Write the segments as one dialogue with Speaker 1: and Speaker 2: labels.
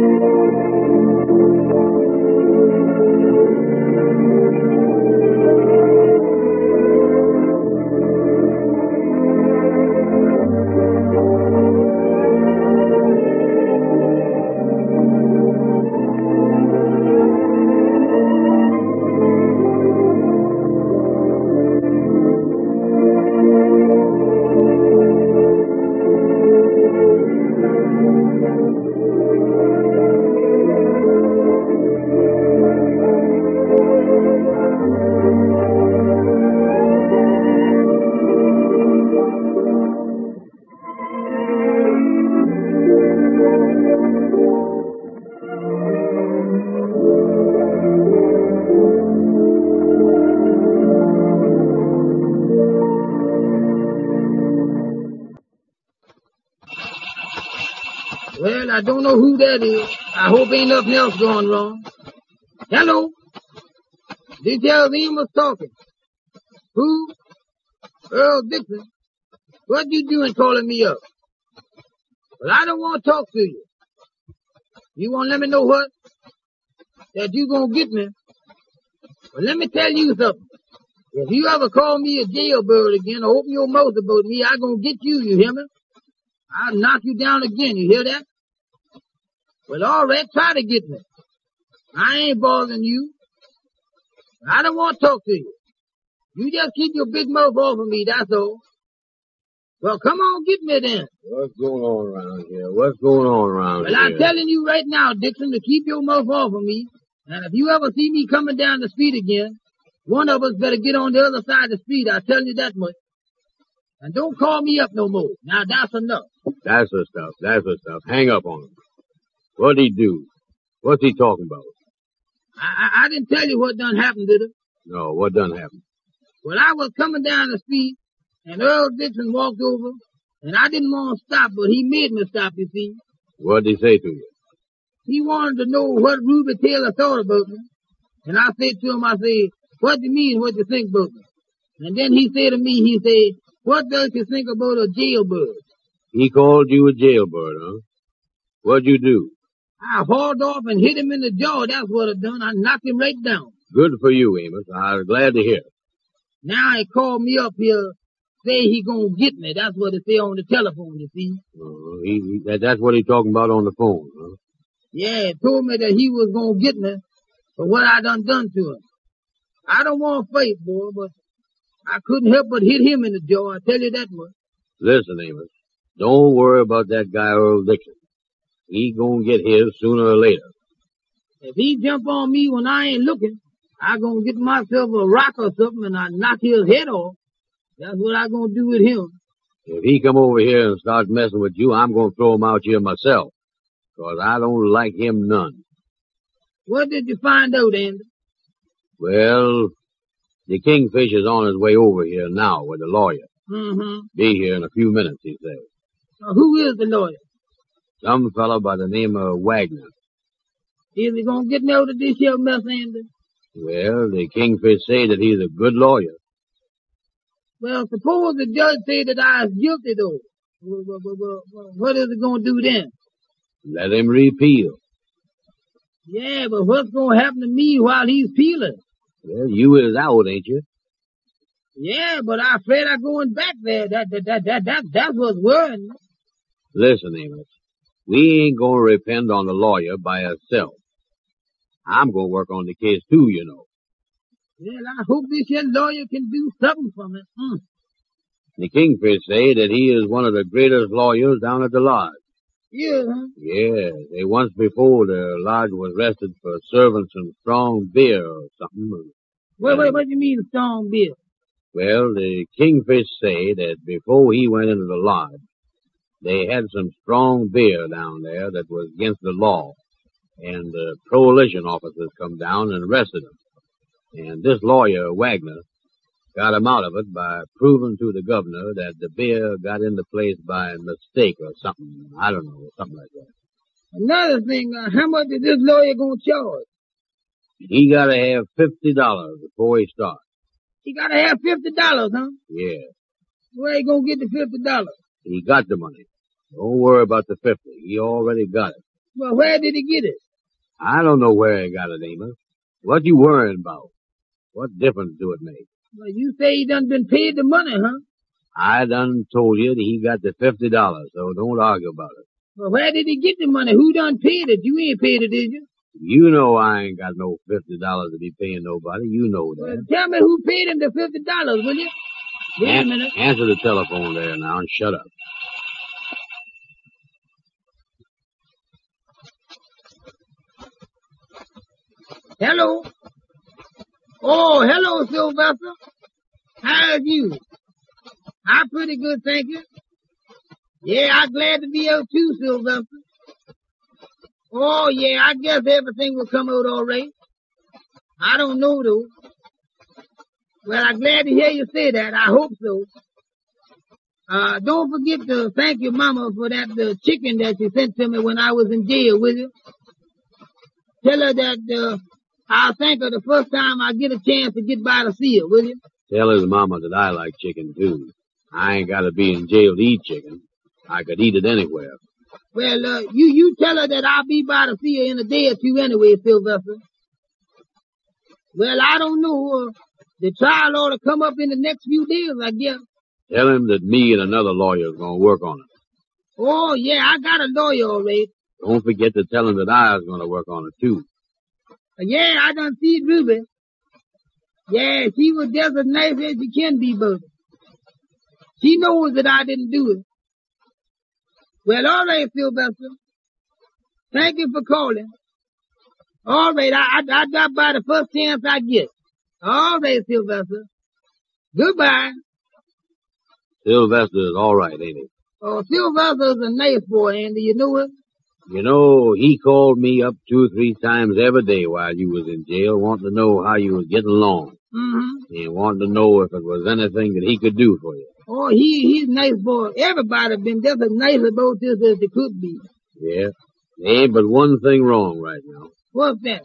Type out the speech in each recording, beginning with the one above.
Speaker 1: Well, I don't know who that is. I hope ain't nothing else going wrong. Hello? This here's Amos talking. Who? Earl Dixon. What you doing calling me up? Well, I don't want to talk to you. You want to let me know what? That you gonna get me. Well, let me tell you something. If you ever call me a jailbird again or open your mouth about me, I gonna get you, you hear me? I'll knock you down again, you hear that? Well, all right, try to get me. I ain't bothering you. I don't want to talk to you. You just keep your big mouth off of me, that's all. Well, come on, get me then.
Speaker 2: What's going on around here? What's going on around
Speaker 1: Well,
Speaker 2: here?
Speaker 1: Well, I'm telling you right now, Dixon, to keep your mouth off of me. And if you ever see me coming down the street again, one of us better get on the other side of the street. I tell you that much. And don't call me up no more. Now that's enough.
Speaker 2: That's the stuff. That's the stuff. Hang up on him. What'd he do? What's he talking about?
Speaker 1: I, I, I didn't tell you what done happened, did I?
Speaker 2: No, what done happened?
Speaker 1: Well, I was coming down the street, and Earl Dixon walked over, and I didn't want to stop, but he made me stop, you see.
Speaker 2: What'd he say to you?
Speaker 1: He wanted to know what Ruby Taylor thought about me. And I said to him, I said, what do you mean, what you think about me? And then he said to me, he said, what does you think about a jailbird?
Speaker 2: He called you a jailbird, huh? What'd you do?
Speaker 1: I hauled off and hit him in the jaw, that's what I done. I knocked him right down.
Speaker 2: Good for you, Amos. I was glad to hear. It.
Speaker 1: Now he called me up here, say he gonna get me. That's what he say on the telephone, you see.
Speaker 2: Uh, he, he, that, that's what he talking about on the phone, huh?
Speaker 1: Yeah, he told me that he was gonna get me for what I done done to him. I don't want to fight, boy, but I couldn't help but hit him in the jaw, I tell you that much.
Speaker 2: Listen, Amos. Don't worry about that guy Earl Dixon. He gonna get his sooner or later.
Speaker 1: If he jump on me when I ain't looking, I gonna get myself a rock or something and I knock his head off. That's what I gonna do with him.
Speaker 2: If he come over here and start messing with you, I'm gonna throw him out here myself. Cause I don't like him none.
Speaker 1: What did you find out, Andy?
Speaker 2: Well, the Kingfish is on his way over here now with the lawyer.
Speaker 1: Mm-hmm.
Speaker 2: Be here in a few minutes, he says.
Speaker 1: Now, who is the lawyer?
Speaker 2: Some fellow by the name of Wagner.
Speaker 1: Is he gonna get me out of this here mess, Andy?
Speaker 2: Well, the Kingfish say that he's a good lawyer.
Speaker 1: Well, suppose the judge say that I was guilty though. Well, well, well, What is it gonna do then?
Speaker 2: Let him repeal.
Speaker 1: Yeah, but what's gonna happen to me while he's peeling?
Speaker 2: Well, you is out, ain't you?
Speaker 1: Yeah, but I'm afraid I'm going back there. That, that, that, that, that, that's what's worrying.
Speaker 2: Listen, Amos. We ain't gonna depend on the lawyer by herself. I'm gonna work on the case too, you know.
Speaker 1: Well, I hope this here lawyer can do something for me. Hmm.
Speaker 2: The Kingfish say that he is one of the greatest lawyers down at the lodge.
Speaker 1: Yeah, huh?
Speaker 2: Yeah, they once before the lodge was arrested for serving some strong beer or something.
Speaker 1: Wait, wait, what do you mean strong beer?
Speaker 2: Well, the Kingfish say that before he went into the lodge, they had some strong beer down there that was against the law, and the prohibition officers come down and arrested them. And this lawyer, Wagner, got him out of it by proving to the governor that the beer got into place by mistake or something. I don't know, something like that.
Speaker 1: Another thing, uh, how much is this lawyer gonna charge?
Speaker 2: He gotta have fifty dollars before he starts.
Speaker 1: He gotta have fifty dollars, huh?
Speaker 2: Yeah,
Speaker 1: Where he gonna get the fifty dollars?
Speaker 2: he got the money. Don't worry about the fifty. He already got it.
Speaker 1: Well, where did he get it?
Speaker 2: I don't know where he got it, Amos. What you worrying about? What difference do it make?
Speaker 1: Well, you say he done been paid the money, huh?
Speaker 2: I done told you that he got the fifty dollars, so don't argue about it.
Speaker 1: Well, where did he get the money? Who done paid it? You ain't paid it, did you?
Speaker 2: You know I ain't got no fifty dollars to be paying nobody. You know
Speaker 1: Well,
Speaker 2: that.
Speaker 1: tell me who paid him the fifty dollars, will you? Wait a minute.
Speaker 2: answer the telephone there now and shut up.
Speaker 1: Hello. Oh, hello, Sylvester. How's you? I'm pretty good, thank you. Yeah, I'm glad to be out too, Sylvester. Oh, yeah, I guess everything will come out all right. I don't know, though. Well, I'm glad to hear you say that. I hope so. Uh, don't forget to thank your mama for that uh, chicken that you sent to me when I was in jail, will you? Tell her that uh, I'll thank her the first time I get a chance to get by to see her, will you?
Speaker 2: Tell his mama that I like chicken too. I ain't gotta be in jail to eat chicken. I could eat it anywhere.
Speaker 1: Well, uh, you you tell her that I'll be by to see her in a day or two anyway, Sylvester. Well, I don't know. Uh, the trial ought to come up in the next few days, I guess.
Speaker 2: Tell him that me and another lawyer's gonna work on it.
Speaker 1: Oh, yeah, I got a lawyer right.
Speaker 2: Don't forget to tell him that I was gonna work on it too.
Speaker 1: Yeah, I done see Ruby. Yeah, she was just as nice as she can be, but she knows that I didn't do it. Well, all right, Sylvester. Thank you for calling. All right, I, I, I drop by the first chance I get. All right, Sylvester. Goodbye.
Speaker 2: Sylvester is alright, ain't he?
Speaker 1: Oh, Sylvester's a nice boy, Andy. You know it?
Speaker 2: You know, he called me up two or three times every day while you was in jail, wanting to know how you was getting along,
Speaker 1: Mm-hmm.
Speaker 2: and wanting to know if it was anything that he could do for you.
Speaker 1: Oh, he, he's a nice boy. Everybody been just as nice about this as they could be.
Speaker 2: Yeah. There ain't but one thing wrong right now.
Speaker 1: What's that?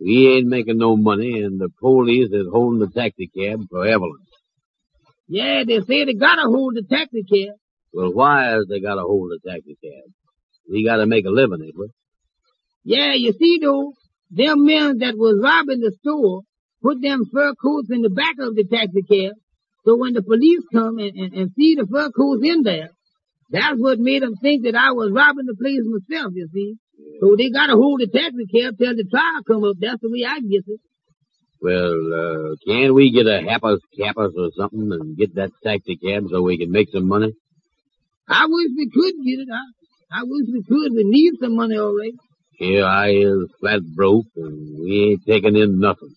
Speaker 2: We ain't making no money, and the police is holding the taxi cab for Evelyn.
Speaker 1: Yeah, they say they gotta hold the taxi cab.
Speaker 2: Well, why has they got to hold the taxi cab? We got to make a living, ain't we?
Speaker 1: Yeah, you see though, them men that was robbing the store put them fur coats in the back of the taxi cab. So when the police come and, and, and see the fur coats in there, that's what made them think that I was robbing the place myself, you see. So they gotta hold the taxi cab till the trial come up. That's the way I guess it.
Speaker 2: Well, uh, can't we get a Happers Cappers or something and get that taxi cab so we can make some money?
Speaker 1: I wish we could get it. I, I wish we could. We need some money all right.
Speaker 2: Here I is flat broke and we ain't taking in nothing.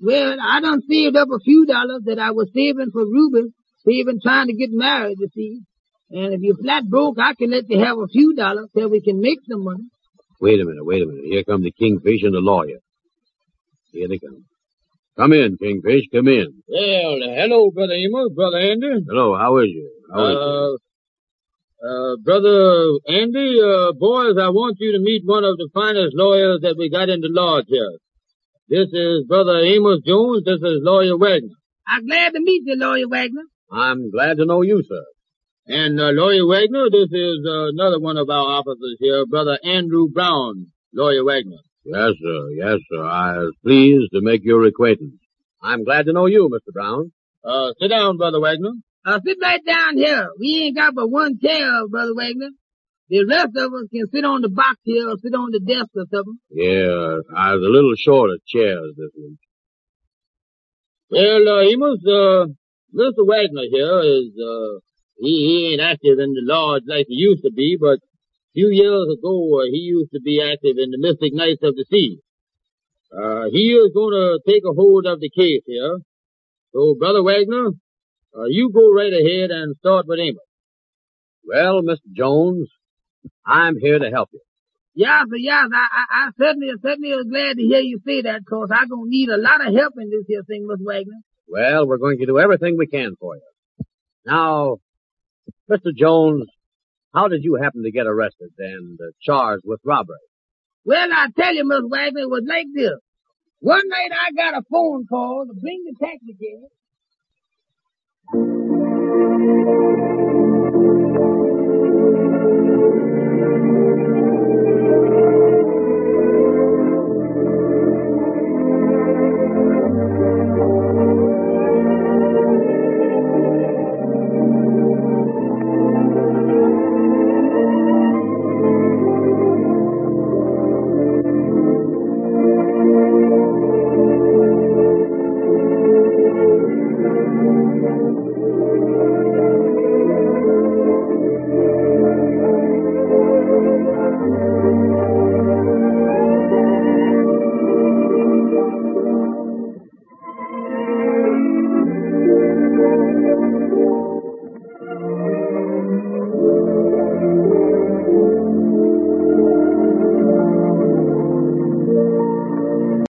Speaker 1: Well, I done saved up a few dollars that I was saving for Ruby, saving trying to get married, you see. And if you're flat broke, I can let you have a few dollars till we can make some money.
Speaker 2: Wait a minute, wait a minute. Here come the Kingfish and the lawyer. Here they come. Come in, Kingfish, come in.
Speaker 3: Well, hello, Brother Amos, Brother Andy.
Speaker 2: Hello, how is you? How is you?
Speaker 3: Uh, Uh, Brother Andy, uh, boys, I want you to meet one of the finest lawyers that we got in the lodge here. This is Brother Amos Jones. This is Lawyer Wagner.
Speaker 1: I'm glad to meet you, Lawyer Wagner.
Speaker 2: I'm glad to know you, sir.
Speaker 3: And uh, Lawyer Wagner, this is uh, another one of our officers here, Brother Andrew Brown, Lawyer Wagner.
Speaker 2: Yes, sir, yes, sir. I was pleased to make your acquaintance. I'm glad to know you, Mr. Brown.
Speaker 3: Uh, sit down, Brother Wagner.
Speaker 1: Uh, sit right down here. We ain't got but one chair, Brother Wagner. The rest of us can sit on the box here or sit on the desk or something.
Speaker 2: Yeah, I was a little short of chairs this week.
Speaker 3: Well, uh, Amos, uh, Mr. Wagner here is, uh, he, he ain't active in the lodge like he used to be, but a few years ago, uh, he used to be active in the Mystic Knights of the Sea. Uh, he is gonna take a hold of the case here. So, Brother Wagner, uh, you go right ahead and start with Amos.
Speaker 2: Well, Mr. Jones, I'm here to help you.
Speaker 1: Yes, sir, yes, I, I, I certainly, certainly was glad to hear you say that, cause I gonna need a lot of help in this here thing, Miss Wagner.
Speaker 2: Well, we're going to do everything we can for you. Now, Mr. Jones, how did you happen to get arrested and uh, charged with robbery?
Speaker 1: Well, I tell you, Miss Wagner, it was like this. One night I got a phone call to bring the taxi cab. Thank you.